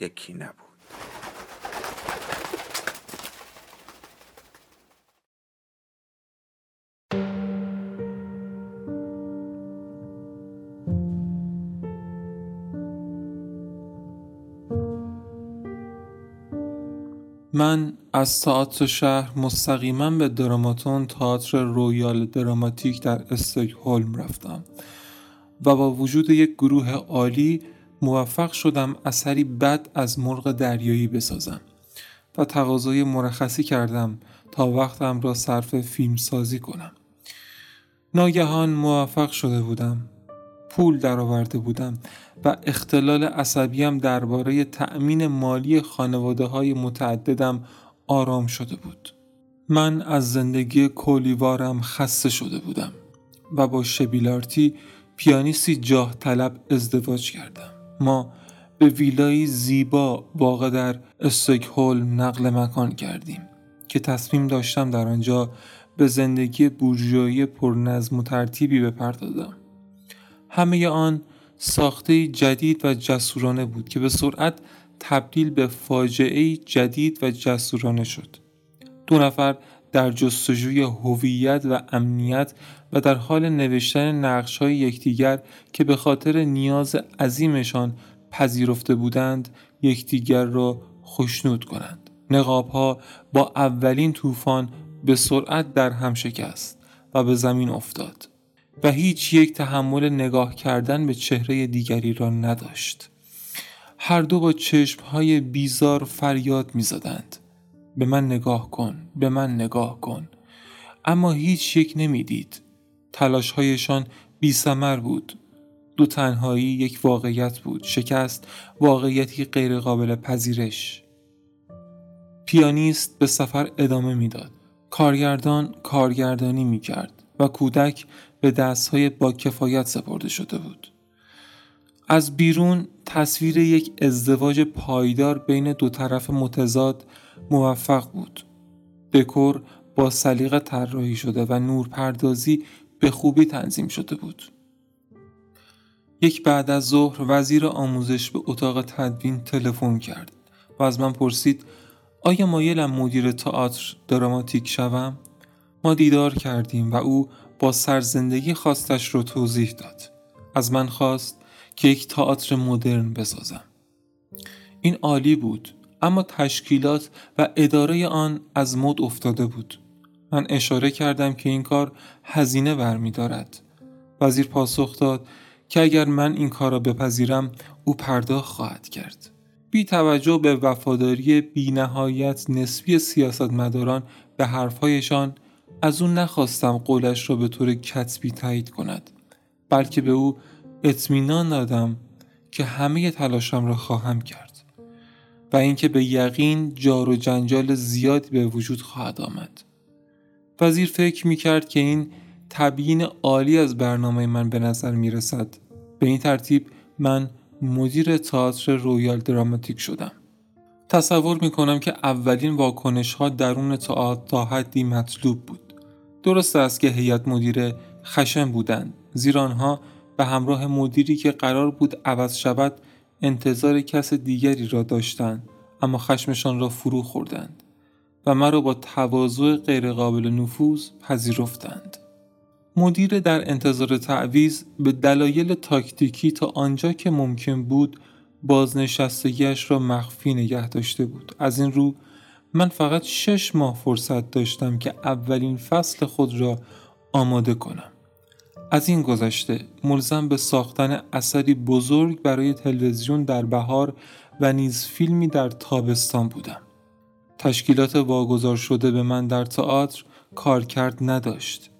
یکی نبود. من از تئاتر شهر مستقیما به دراماتون تئاتر رویال دراماتیک در استکهلم رفتم و با وجود یک گروه عالی موفق شدم اثری بد از مرغ دریایی بسازم و تقاضای مرخصی کردم تا وقتم را صرف فیلم سازی کنم. ناگهان موفق شده بودم. پول درآورده بودم و اختلال عصبیم درباره تأمین مالی خانواده های متعددم آرام شده بود. من از زندگی کولیوارم خسته شده بودم و با شبیلارتی پیانیستی جاه طلب ازدواج کردم. ما به ویلایی زیبا واقع در استکهلم نقل مکان کردیم که تصمیم داشتم در آنجا به زندگی بورژوایی پرنظم و ترتیبی بپردازم. همه آن ساخته جدید و جسورانه بود که به سرعت تبدیل به فاجعه جدید و جسورانه شد. دو نفر در جستجوی هویت و امنیت و در حال نوشتن نقش های یکدیگر که به خاطر نیاز عظیمشان پذیرفته بودند یکدیگر را خشنود کنند نقاب ها با اولین طوفان به سرعت در هم شکست و به زمین افتاد و هیچ یک تحمل نگاه کردن به چهره دیگری را نداشت هر دو با چشم های بیزار فریاد می زدند. به من نگاه کن به من نگاه کن. اما هیچ یک نمی‌دید. تلاشهایشان بی سمر بود. دو تنهایی یک واقعیت بود. شکست واقعیتی غیرقابل پذیرش. پیانیست به سفر ادامه می‌داد. کارگردان کارگردانی می کرد و کودک به دستهای با کفایت سپرده شده بود. از بیرون تصویر یک ازدواج پایدار بین دو طرف متضاد موفق بود دکور با سلیقه طراحی شده و نورپردازی به خوبی تنظیم شده بود. یک بعد از ظهر وزیر آموزش به اتاق تدوین تلفن کرد و از من پرسید آیا مایلم مدیر تئاتر دراماتیک شوم؟ ما دیدار کردیم و او با سرزندگی خواستش رو توضیح داد. از من خواست که یک تئاتر مدرن بسازم. این عالی بود اما تشکیلات و اداره آن از مد افتاده بود. من اشاره کردم که این کار هزینه برمیدارد. وزیر پاسخ داد که اگر من این کار را بپذیرم او پرداخت خواهد کرد. بی توجه به وفاداری بی نهایت نسبی سیاستمداران به حرفهایشان از او نخواستم قولش را به طور کتبی تایید کند بلکه به او اطمینان دادم که همه تلاشم را خواهم کرد و اینکه به یقین جار و جنجال زیادی به وجود خواهد آمد. وزیر فکر می کرد که این تبیین عالی از برنامه من به نظر می رسد. به این ترتیب من مدیر تئاتر رویال دراماتیک شدم. تصور می کنم که اولین واکنش ها درون تئاتر تا حدی مطلوب بود. درست است که هیئت مدیره خشن بودند زیرا آنها به همراه مدیری که قرار بود عوض شود انتظار کس دیگری را داشتند اما خشمشان را فرو خوردند. و مرا با تواضع غیرقابل نفوذ پذیرفتند. مدیر در انتظار تعویز به دلایل تاکتیکی تا آنجا که ممکن بود بازنشستگیش را مخفی نگه داشته بود. از این رو من فقط شش ماه فرصت داشتم که اولین فصل خود را آماده کنم. از این گذشته ملزم به ساختن اثری بزرگ برای تلویزیون در بهار و نیز فیلمی در تابستان بودم. تشکیلات واگذار شده به من در تئاتر کارکرد نداشت.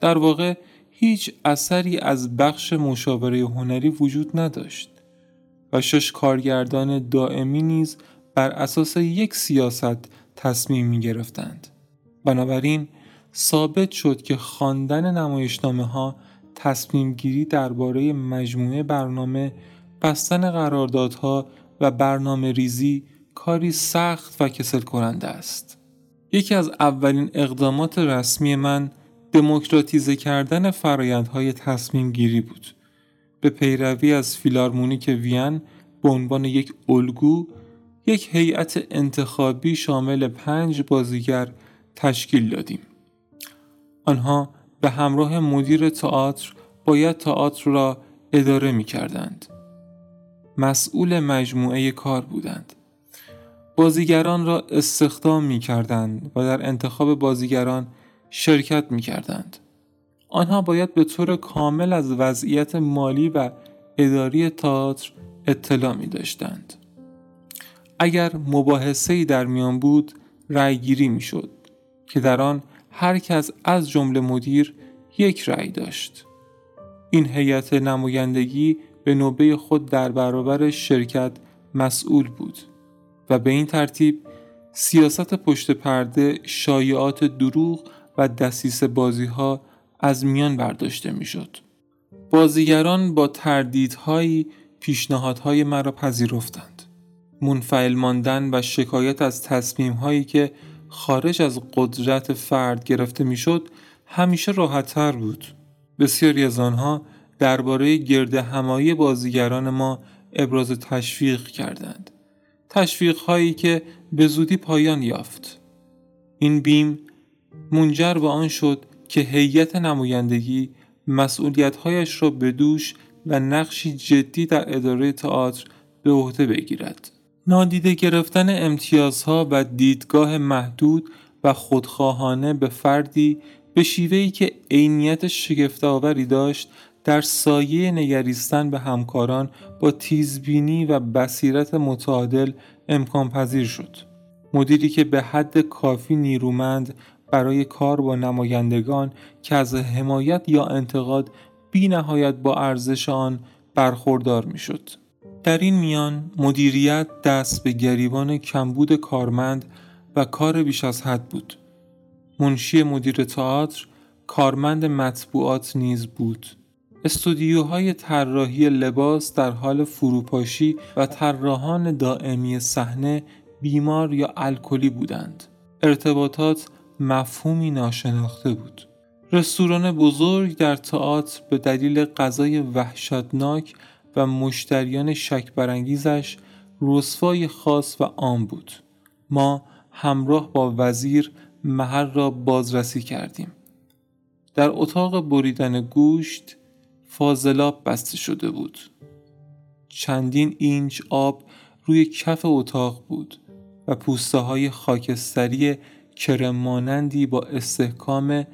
در واقع هیچ اثری از بخش مشاوره هنری وجود نداشت و شش کارگردان دائمی نیز بر اساس یک سیاست تصمیم می گرفتند. بنابراین ثابت شد که خواندن نمایشنامه ها تصمیم گیری درباره مجموعه برنامه بستن قراردادها و برنامه ریزی کاری سخت و کسل کننده است. یکی از اولین اقدامات رسمی من دموکراتیزه کردن فرایندهای تصمیم گیری بود. به پیروی از فیلارمونیک وین به عنوان یک الگو یک هیئت انتخابی شامل پنج بازیگر تشکیل دادیم. آنها به همراه مدیر تئاتر باید تئاتر را اداره می کردند. مسئول مجموعه کار بودند. بازیگران را استخدام می کردند و در انتخاب بازیگران شرکت می کردند. آنها باید به طور کامل از وضعیت مالی و اداری تئاتر اطلاع می داشتند. اگر مباحثه در میان بود رأیگیری می شد که در آن هر کس از جمله مدیر یک رأی داشت. این هیئت نمایندگی به نوبه خود در برابر شرکت مسئول بود و به این ترتیب سیاست پشت پرده شایعات دروغ و دسیس بازی ها از میان برداشته می‌شد. بازیگران با تردیدهایی پیشنهادهای مرا پذیرفتند. منفعل ماندن و شکایت از تصمیم هایی که خارج از قدرت فرد گرفته می‌شد همیشه راحتتر بود. بسیاری از آنها درباره گرد همایی بازیگران ما ابراز تشویق کردند. تشویق هایی که به زودی پایان یافت. این بیم منجر به آن شد که هیئت نمایندگی مسئولیتهایش را به دوش و نقشی جدی در اداره تئاتر به عهده بگیرد. نادیده گرفتن امتیازها و دیدگاه محدود و خودخواهانه به فردی به شیوهی که عینیت شگفتآوری داشت در سایه نگریستن به همکاران با تیزبینی و بصیرت متعادل امکان پذیر شد. مدیری که به حد کافی نیرومند برای کار با نمایندگان که از حمایت یا انتقاد بی نهایت با ارزش آن برخوردار می شد. در این میان مدیریت دست به گریبان کمبود کارمند و کار بیش از حد بود. منشی مدیر تئاتر کارمند مطبوعات نیز بود. استودیوهای طراحی لباس در حال فروپاشی و طراحان دائمی صحنه بیمار یا الکلی بودند. ارتباطات مفهومی ناشناخته بود. رستوران بزرگ در تئاتر به دلیل غذای وحشتناک و مشتریان شک برانگیزش رسوای خاص و عام بود. ما همراه با وزیر محل را بازرسی کردیم. در اتاق بریدن گوشت فاضلاب بسته شده بود. چندین اینچ آب روی کف اتاق بود و پوسته های خاکستری کرم مانندی با استحکام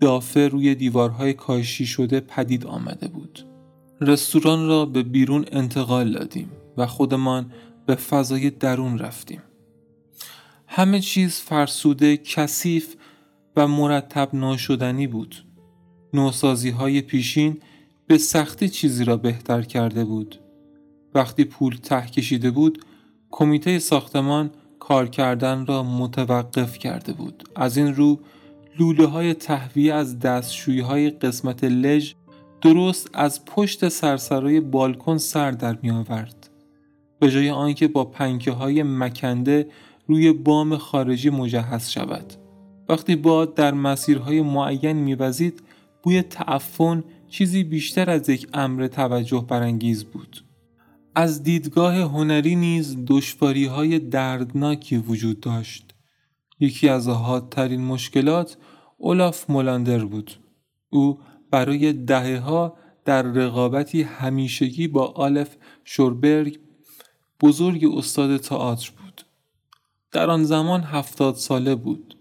دافه روی دیوارهای کاشی شده پدید آمده بود. رستوران را به بیرون انتقال دادیم و خودمان به فضای درون رفتیم. همه چیز فرسوده کثیف و مرتب ناشدنی بود. نوسازی های پیشین به سختی چیزی را بهتر کرده بود. وقتی پول ته کشیده بود، کمیته ساختمان کار کردن را متوقف کرده بود. از این رو لوله های تهویه از دستشویی های قسمت لژ درست از پشت سرسرای بالکن سر در می آورد. به جای آنکه با پنکه های مکنده روی بام خارجی مجهز شود. وقتی باد در مسیرهای معین میوزید بوی تعفن چیزی بیشتر از یک امر توجه برانگیز بود. از دیدگاه هنری نیز دشواری های دردناکی وجود داشت. یکی از حادترین مشکلات اولاف مولاندر بود. او برای دهه ها در رقابتی همیشگی با آلف شوربرگ بزرگ استاد تئاتر بود. در آن زمان هفتاد ساله بود.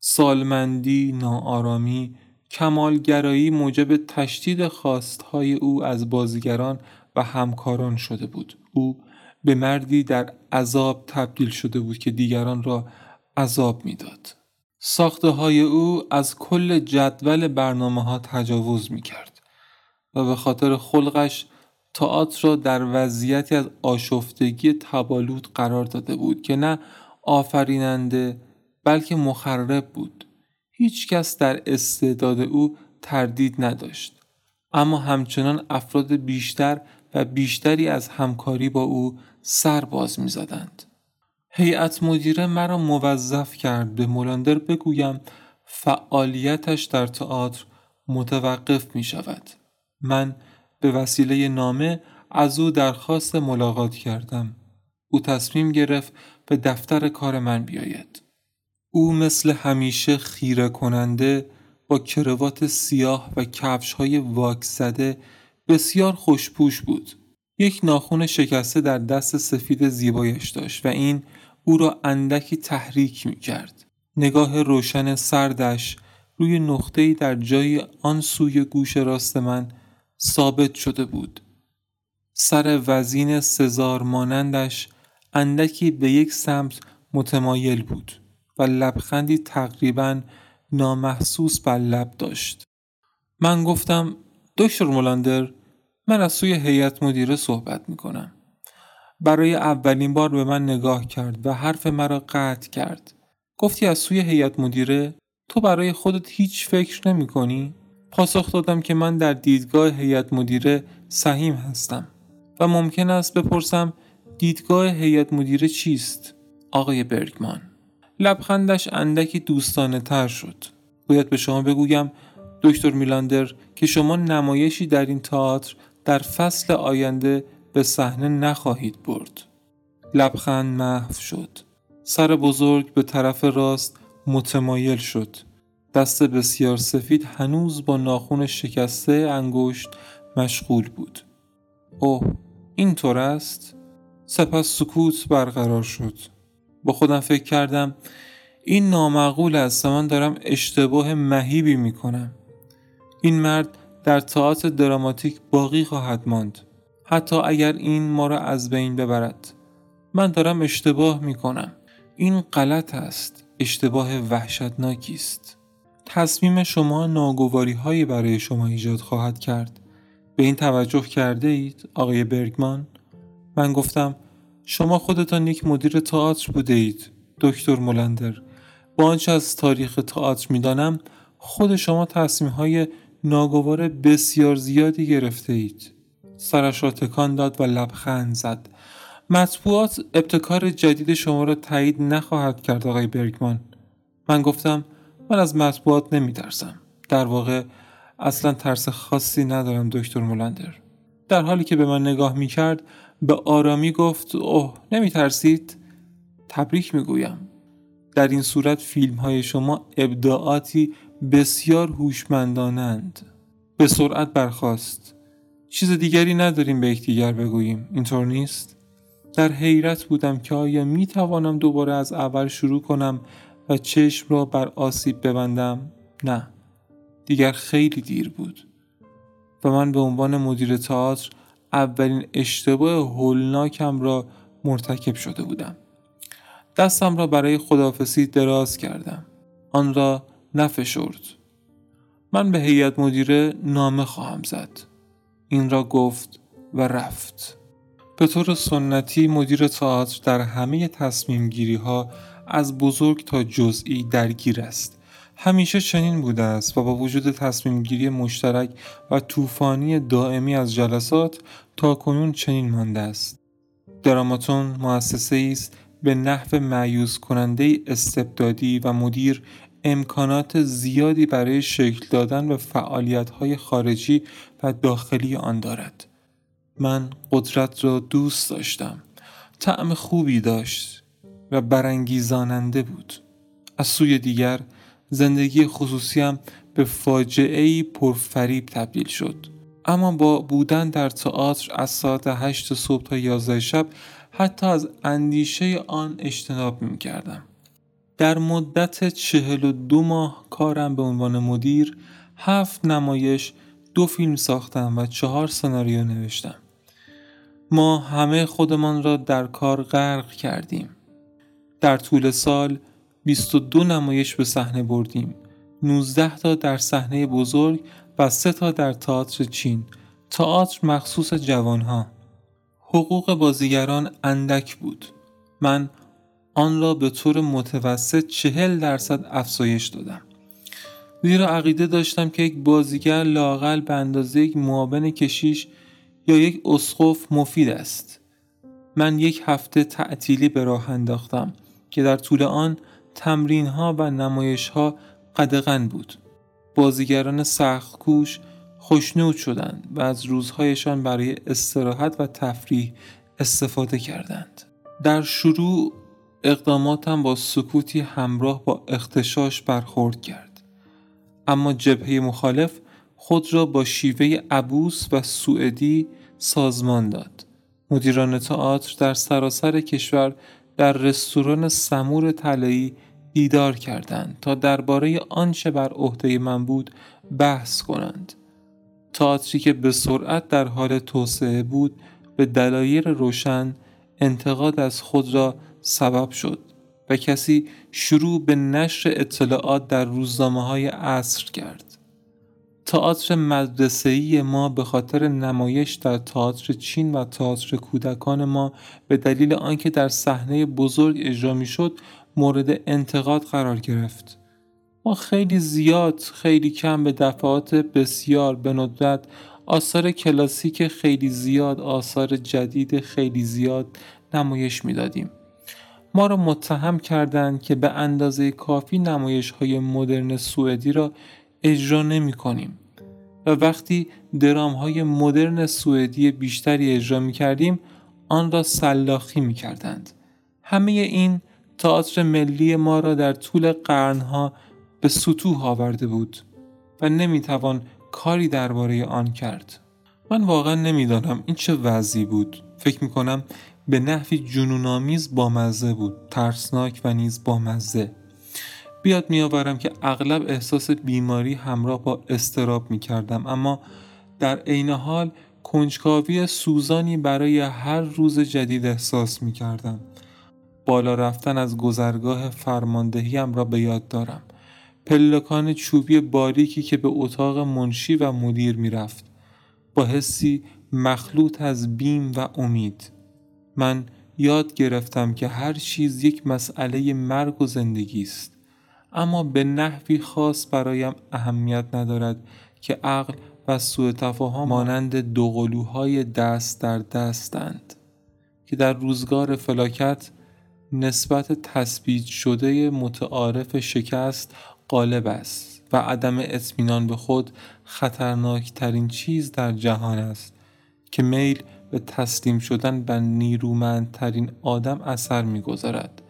سالمندی، ناآرامی، کمالگرایی موجب تشدید خواستهای او از بازیگران و همکاران شده بود. او به مردی در عذاب تبدیل شده بود که دیگران را عذاب می‌داد. ساخته های او از کل جدول برنامه ها تجاوز می کرد و به خاطر خلقش تئاتر را در وضعیتی از آشفتگی تبالود قرار داده بود که نه آفریننده بلکه مخرب بود هیچ کس در استعداد او تردید نداشت اما همچنان افراد بیشتر و بیشتری از همکاری با او سر باز می زدند. هیئت مدیره مرا موظف کرد به مولاندر بگویم فعالیتش در تئاتر متوقف می شود. من به وسیله نامه از او درخواست ملاقات کردم. او تصمیم گرفت به دفتر کار من بیاید. او مثل همیشه خیره کننده با کروات سیاه و کفش های واک زده بسیار خوشپوش بود. یک ناخون شکسته در دست سفید زیبایش داشت و این او را اندکی تحریک می کرد. نگاه روشن سردش روی نقطه‌ای در جای آن سوی گوش راست من ثابت شده بود. سر وزین سزار مانندش اندکی به یک سمت متمایل بود و لبخندی تقریبا نامحسوس بر لب داشت. من گفتم دکتر ملاندر من از سوی هیئت مدیره صحبت می کنم. برای اولین بار به من نگاه کرد و حرف مرا قطع کرد. گفتی از سوی هیئت مدیره تو برای خودت هیچ فکر نمی کنی؟ پاسخ دادم که من در دیدگاه هیئت مدیره سهیم هستم و ممکن است بپرسم دیدگاه هیئت مدیره چیست؟ آقای برگمان لبخندش اندکی دوستانه تر شد. باید به شما بگویم دکتر میلاندر که شما نمایشی در این تئاتر در فصل آینده به صحنه نخواهید برد. لبخند محو شد. سر بزرگ به طرف راست متمایل شد. دست بسیار سفید هنوز با ناخون شکسته انگشت مشغول بود. اوه اینطور است؟ سپس سکوت برقرار شد. با خودم فکر کردم این نامعقول است من دارم اشتباه مهیبی می کنم. این مرد در تئاتر دراماتیک باقی خواهد ماند. حتی اگر این ما را از بین ببرد. من دارم اشتباه می کنم. این غلط است. اشتباه وحشتناکی است. تصمیم شما ناگواری هایی برای شما ایجاد خواهد کرد. به این توجه کرده اید آقای برگمان؟ من گفتم شما خودتان یک مدیر تئاتر بوده اید دکتر مولندر با آنچه از تاریخ تئاتر می‌دانم خود شما تصمیم های ناگوار بسیار زیادی گرفته اید سرش را تکان داد و لبخند زد. مطبوعات ابتکار جدید شما را تایید نخواهد کرد آقای برگمان. من گفتم من از مطبوعات نمی ترسم در واقع اصلا ترس خاصی ندارم دکتر مولندر. در حالی که به من نگاه می کرد به آرامی گفت اوه نمی ترسید تبریک می گویم در این صورت فیلم های شما ابداعاتی بسیار هوشمندانند. به سرعت برخواست چیز دیگری نداریم به یکدیگر بگوییم. اینطور نیست؟ در حیرت بودم که آیا می توانم دوباره از اول شروع کنم و چشم را بر آسیب ببندم؟ نه. دیگر خیلی دیر بود. و من به عنوان مدیر تئاتر اولین اشتباه هولناکم را مرتکب شده بودم. دستم را برای خدافسی دراز کردم. آن را نفشرد. من به هیئت مدیره نامه خواهم زد. این را گفت و رفت. به طور سنتی مدیر تئاتر در همه تصمیم گیری ها از بزرگ تا جزئی درگیر است. همیشه چنین بوده است و با وجود تصمیم گیری مشترک و طوفانی دائمی از جلسات تا کنون چنین مانده است. دراماتون مؤسسه است به نحو معیوز کننده استبدادی و مدیر امکانات زیادی برای شکل دادن به های خارجی و داخلی آن دارد. من قدرت را دوست داشتم. طعم خوبی داشت و برانگیزاننده بود. از سوی دیگر زندگی خصوصیم به فاجعه پرفریب تبدیل شد. اما با بودن در تئاتر از ساعت هشت صبح تا یازده شب حتی از اندیشه آن اجتناب می کردم. در مدت چهل و دو ماه کارم به عنوان مدیر هفت نمایش دو فیلم ساختم و چهار سناریو نوشتم. ما همه خودمان را در کار غرق کردیم. در طول سال 22 نمایش به صحنه بردیم 19 تا در صحنه بزرگ و 3 تا در تئاتر چین تئاتر مخصوص جوانها حقوق بازیگران اندک بود من آن را به طور متوسط چهل درصد افزایش دادم. زیرا عقیده داشتم که یک بازیگر لاقل به اندازه یک معاون کشیش یا یک اسقف مفید است. من یک هفته تعطیلی به راه انداختم که در طول آن تمرین ها و نمایش ها قدغن بود. بازیگران سخت کوش خوشنود شدند و از روزهایشان برای استراحت و تفریح استفاده کردند. در شروع اقداماتم با سکوتی همراه با اختشاش برخورد کرد. اما جبهه مخالف خود را با شیوه عبوس و سوئدی سازمان داد. مدیران تئاتر در سراسر کشور در رستوران سمور طلایی دیدار کردند تا درباره آنچه بر عهده من بود بحث کنند. تئاتری که به سرعت در حال توسعه بود به دلایل روشن انتقاد از خود را سبب شد و کسی شروع به نشر اطلاعات در روزنامه های عصر کرد. تئاتر مدرسه‌ای ما به خاطر نمایش در تئاتر چین و تئاتر کودکان ما به دلیل آنکه در صحنه بزرگ اجرا می‌شد مورد انتقاد قرار گرفت. ما خیلی زیاد خیلی کم به دفعات بسیار به ندرت آثار کلاسیک خیلی زیاد آثار جدید خیلی زیاد نمایش می‌دادیم. ما را متهم کردند که به اندازه کافی نمایش های مدرن سوئدی را اجرا نمی کنیم و وقتی درام های مدرن سوئدی بیشتری اجرا می کردیم آن را سلاخی می کردند. همه این تئاتر ملی ما را در طول قرنها به سطوح آورده بود و نمی توان کاری درباره آن کرد. من واقعا نمی‌دانم این چه وضعی بود. فکر می کنم به نحوی جنونآمیز بامزه بود ترسناک و نیز بامزه بیاد میآورم که اغلب احساس بیماری همراه با استراب می کردم اما در عین حال کنجکاوی سوزانی برای هر روز جدید احساس می کردم. بالا رفتن از گذرگاه فرماندهیم را به یاد دارم. پلکان چوبی باریکی که به اتاق منشی و مدیر می رفت. با حسی مخلوط از بیم و امید. من یاد گرفتم که هر چیز یک مسئله مرگ و زندگی است. اما به نحوی خاص برایم اهمیت ندارد که عقل و سوء تفاهم مانند دوقلوهای دست در دستند. که در روزگار فلاکت نسبت تثبیت شده متعارف شکست غالب است و عدم اطمینان به خود خطرناکترین چیز در جهان است. که میل به تسلیم شدن به نیرومندترین آدم اثر می‌گذارد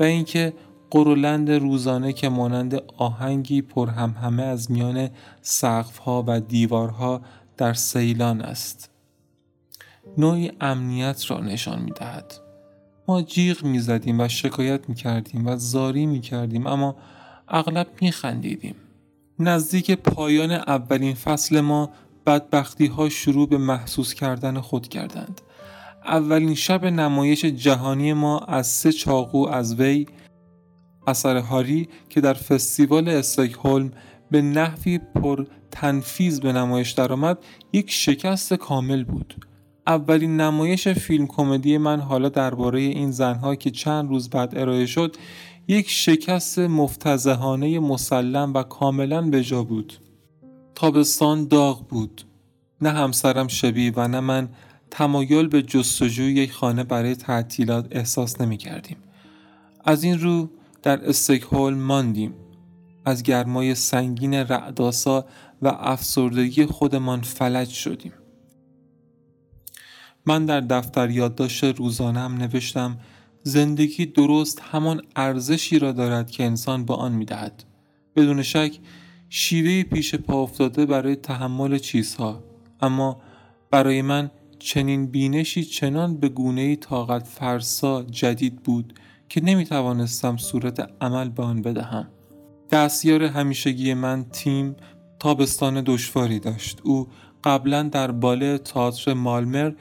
و اینکه قرولند روزانه که مانند آهنگی همه از میان سقفها و دیوارها در سیلان است نوعی امنیت را نشان می دهد. ما جیغ می زدیم و شکایت می کردیم و زاری می کردیم اما اغلب می خندیدیم. نزدیک پایان اولین فصل ما بدبختی ها شروع به محسوس کردن خود کردند. اولین شب نمایش جهانی ما از سه چاقو از وی اثر هاری که در فستیوال استکهلم به نحوی پر تنفیز به نمایش درآمد یک شکست کامل بود اولین نمایش فیلم کمدی من حالا درباره این زنها که چند روز بعد ارائه شد یک شکست مفتزهانه مسلم و کاملا به جا بود تابستان داغ بود. نه همسرم شبی و نه من تمایل به جستجوی یک خانه برای تعطیلات احساس نمی کردیم. از این رو در استکهول ماندیم. از گرمای سنگین رعداسا و افسردگی خودمان فلج شدیم. من در دفتر یادداشت روزانم نوشتم زندگی درست همان ارزشی را دارد که انسان به آن می‌دهد. بدون شک شیوه پیش پا افتاده برای تحمل چیزها. اما برای من چنین بینشی چنان به گونه طاقت فرسا جدید بود که نمی توانستم صورت عمل به آن بدهم. دستیار همیشگی من تیم تابستان دشواری داشت. او قبلا در باله تئاتر مالمر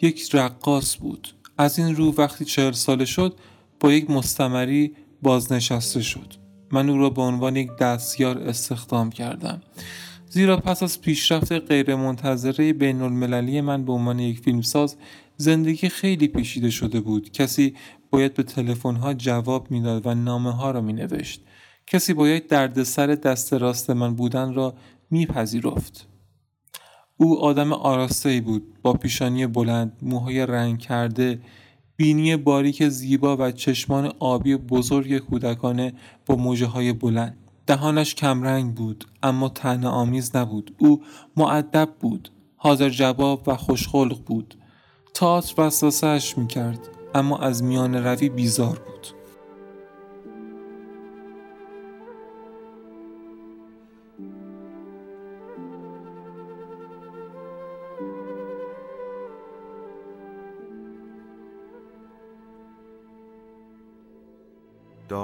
یک رقاص بود. از این رو وقتی چهل ساله شد با یک مستمری بازنشسته شد. من او را به عنوان یک دستیار استخدام کردم. زیرا پس از پیشرفت غیرمنتظره بین المللی من به عنوان یک فیلمساز زندگی خیلی پیچیده شده بود. کسی باید به تلفن ها جواب می‌داد و نامه ها را می نوشت کسی باید دردسر دست راست من بودن را میپذیرفت. او آدم آراسته بود با پیشانی بلند موهای رنگ کرده بینی باریک زیبا و چشمان آبی بزرگ کودکانه با موجه های بلند. دهانش کمرنگ بود اما تنه آمیز نبود. او معدب بود حاضر جواب و خوشخلق بود. تئاتر وسواسهاش می‌کرد اما از میان روی بیزار بود.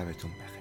شبتون بخیر.